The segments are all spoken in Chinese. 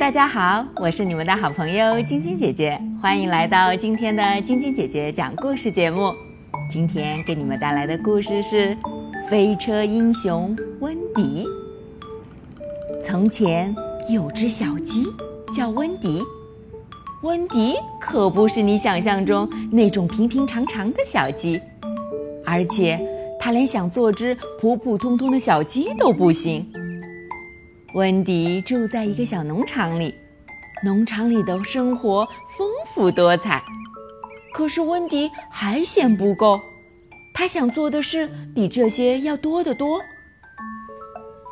大家好，我是你们的好朋友晶晶姐姐，欢迎来到今天的晶晶姐姐讲故事节目。今天给你们带来的故事是《飞车英雄温迪》。从前有只小鸡叫温迪，温迪可不是你想象中那种平平常常的小鸡，而且它连想做只普普通通的小鸡都不行。温迪住在一个小农场里，农场里的生活丰富多彩。可是温迪还嫌不够，他想做的事比这些要多得多。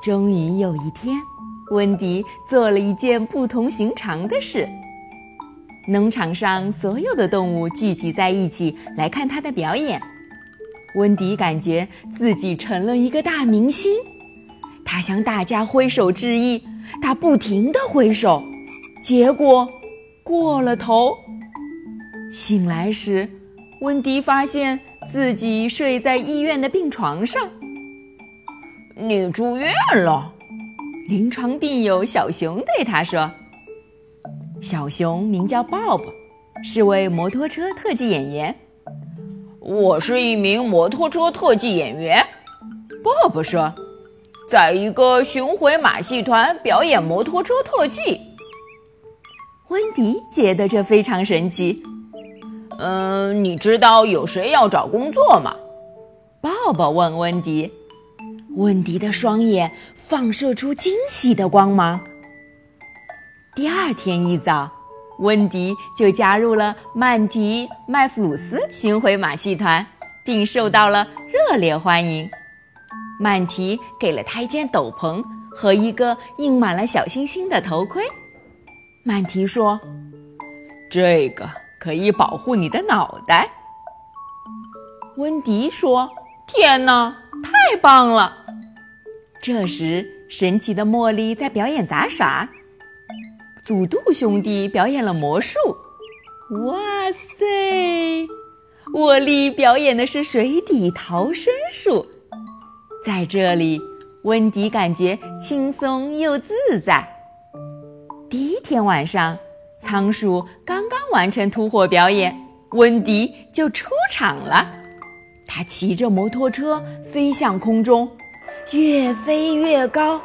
终于有一天，温迪做了一件不同寻常的事。农场上所有的动物聚集在一起来看他的表演，温迪感觉自己成了一个大明星。他向大家挥手致意，他不停地挥手，结果过了头。醒来时，温迪发现自己睡在医院的病床上。你住院了，临床病友小熊对他说：“小熊名叫 Bob，是位摩托车特技演员。我是一名摩托车特技演员。”Bob 说。在一个巡回马戏团表演摩托车特技，温迪觉得这非常神奇。嗯，你知道有谁要找工作吗？鲍勃问温迪。温迪的双眼放射出惊喜的光芒。第二天一早，温迪就加入了曼迪麦弗鲁斯巡回马戏团，并受到了热烈欢迎。曼提给了他一件斗篷和一个印满了小星星的头盔。曼提说：“这个可以保护你的脑袋。”温迪说：“天哪，太棒了！”这时，神奇的茉莉在表演杂耍，祖杜兄弟表演了魔术。哇塞，茉莉表演的是水底逃生术。在这里，温迪感觉轻松又自在。第一天晚上，仓鼠刚刚完成突火表演，温迪就出场了。他骑着摩托车飞向空中，越飞越高，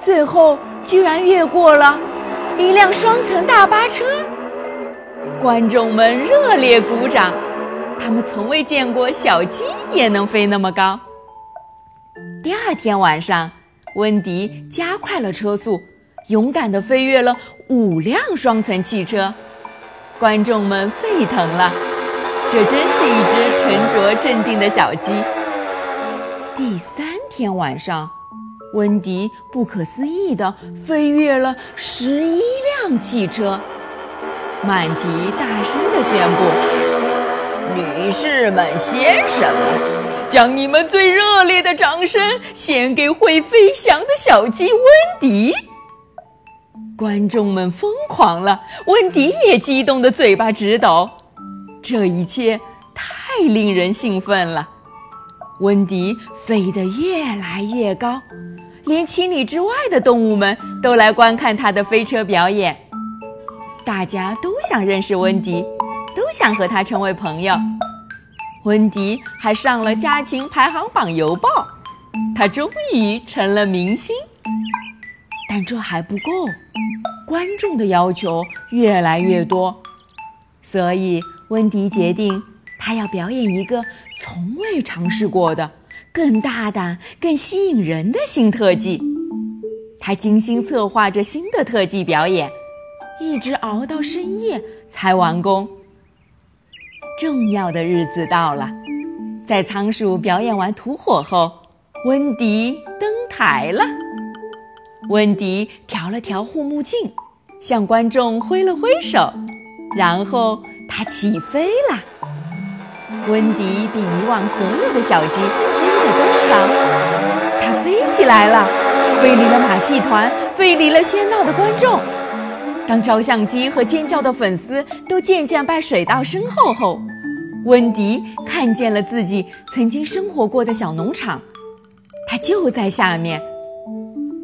最后居然越过了一辆双层大巴车。观众们热烈鼓掌，他们从未见过小鸡也能飞那么高。第二天晚上，温迪加快了车速，勇敢地飞越了五辆双层汽车，观众们沸腾了。这真是一只沉着镇定的小鸡。第三天晚上，温迪不可思议地飞越了十一辆汽车。曼迪大声地宣布：“女士们、先生们！”将你们最热烈的掌声献给会飞翔的小鸡温迪！观众们疯狂了，温迪也激动的嘴巴直抖。这一切太令人兴奋了。温迪飞得越来越高，连千里之外的动物们都来观看他的飞车表演。大家都想认识温迪，都想和他成为朋友。温迪还上了家禽排行榜邮报，他终于成了明星。但这还不够，观众的要求越来越多，所以温迪决定，他要表演一个从未尝试过的、更大胆、更吸引人的新特技。他精心策划着新的特技表演，一直熬到深夜才完工。重要的日子到了，在仓鼠表演完吐火后，温迪登台了。温迪调了调护目镜，向观众挥了挥手，然后他起飞了。温迪比以往所有的小鸡飞得都高，它飞起来了，飞离了马戏团，飞离了喧闹的观众。当照相机和尖叫的粉丝都渐渐被水到身后后，温迪看见了自己曾经生活过的小农场，它就在下面，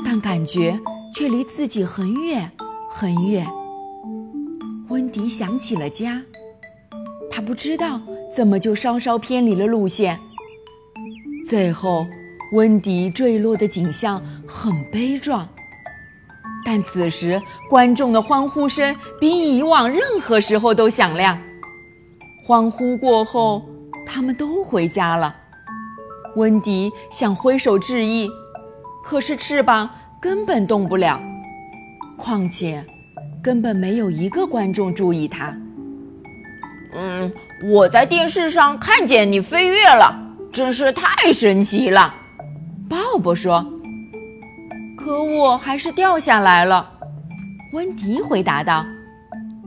但感觉却离自己很远很远。温迪想起了家，他不知道怎么就稍稍偏离了路线。最后，温迪坠落的景象很悲壮，但此时观众的欢呼声比以往任何时候都响亮。欢呼过后，他们都回家了。温迪想挥手致意，可是翅膀根本动不了。况且，根本没有一个观众注意他。嗯，我在电视上看见你飞跃了，真是太神奇了。鲍勃说：“可我还是掉下来了。”温迪回答道：“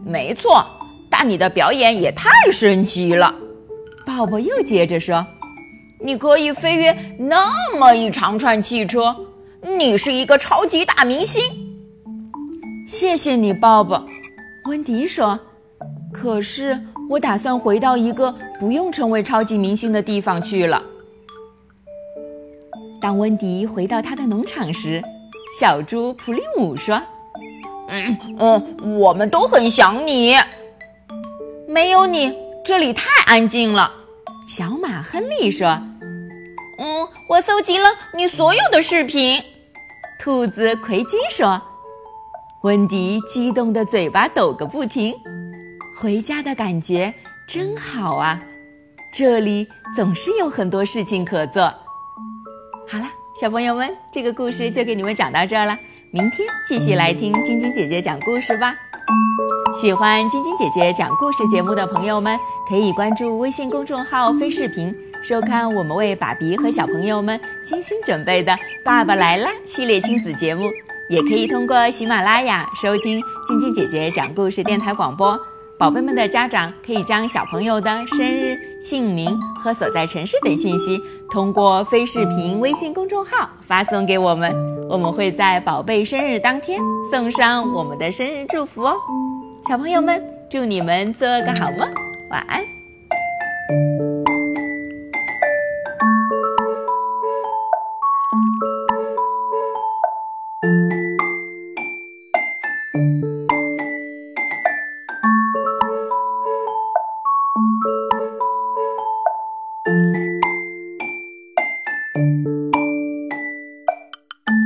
没错，但你的表演也太神奇了。”鲍勃又接着说。你可以飞越那么一长串汽车，你是一个超级大明星。谢谢你，鲍勃。温迪说：“可是我打算回到一个不用成为超级明星的地方去了。”当温迪回到他的农场时，小猪普利姆说：“嗯嗯，我们都很想你。没有你，这里太安静了。”小马亨利说。嗯，我搜集了你所有的视频。兔子奎基说：“温迪激动的嘴巴抖个不停，回家的感觉真好啊！这里总是有很多事情可做。”好了，小朋友们，这个故事就给你们讲到这儿了。明天继续来听晶晶姐姐讲故事吧。喜欢晶晶姐姐讲故事节目的朋友们，可以关注微信公众号“飞视频”。收看我们为爸比和小朋友们精心准备的《爸爸来啦》系列亲子节目，也可以通过喜马拉雅收听晶晶姐姐讲故事电台广播。宝贝们的家长可以将小朋友的生日、姓名和所在城市等信息通过非视频微信公众号发送给我们，我们会在宝贝生日当天送上我们的生日祝福哦。小朋友们，祝你们做个好梦，晚安。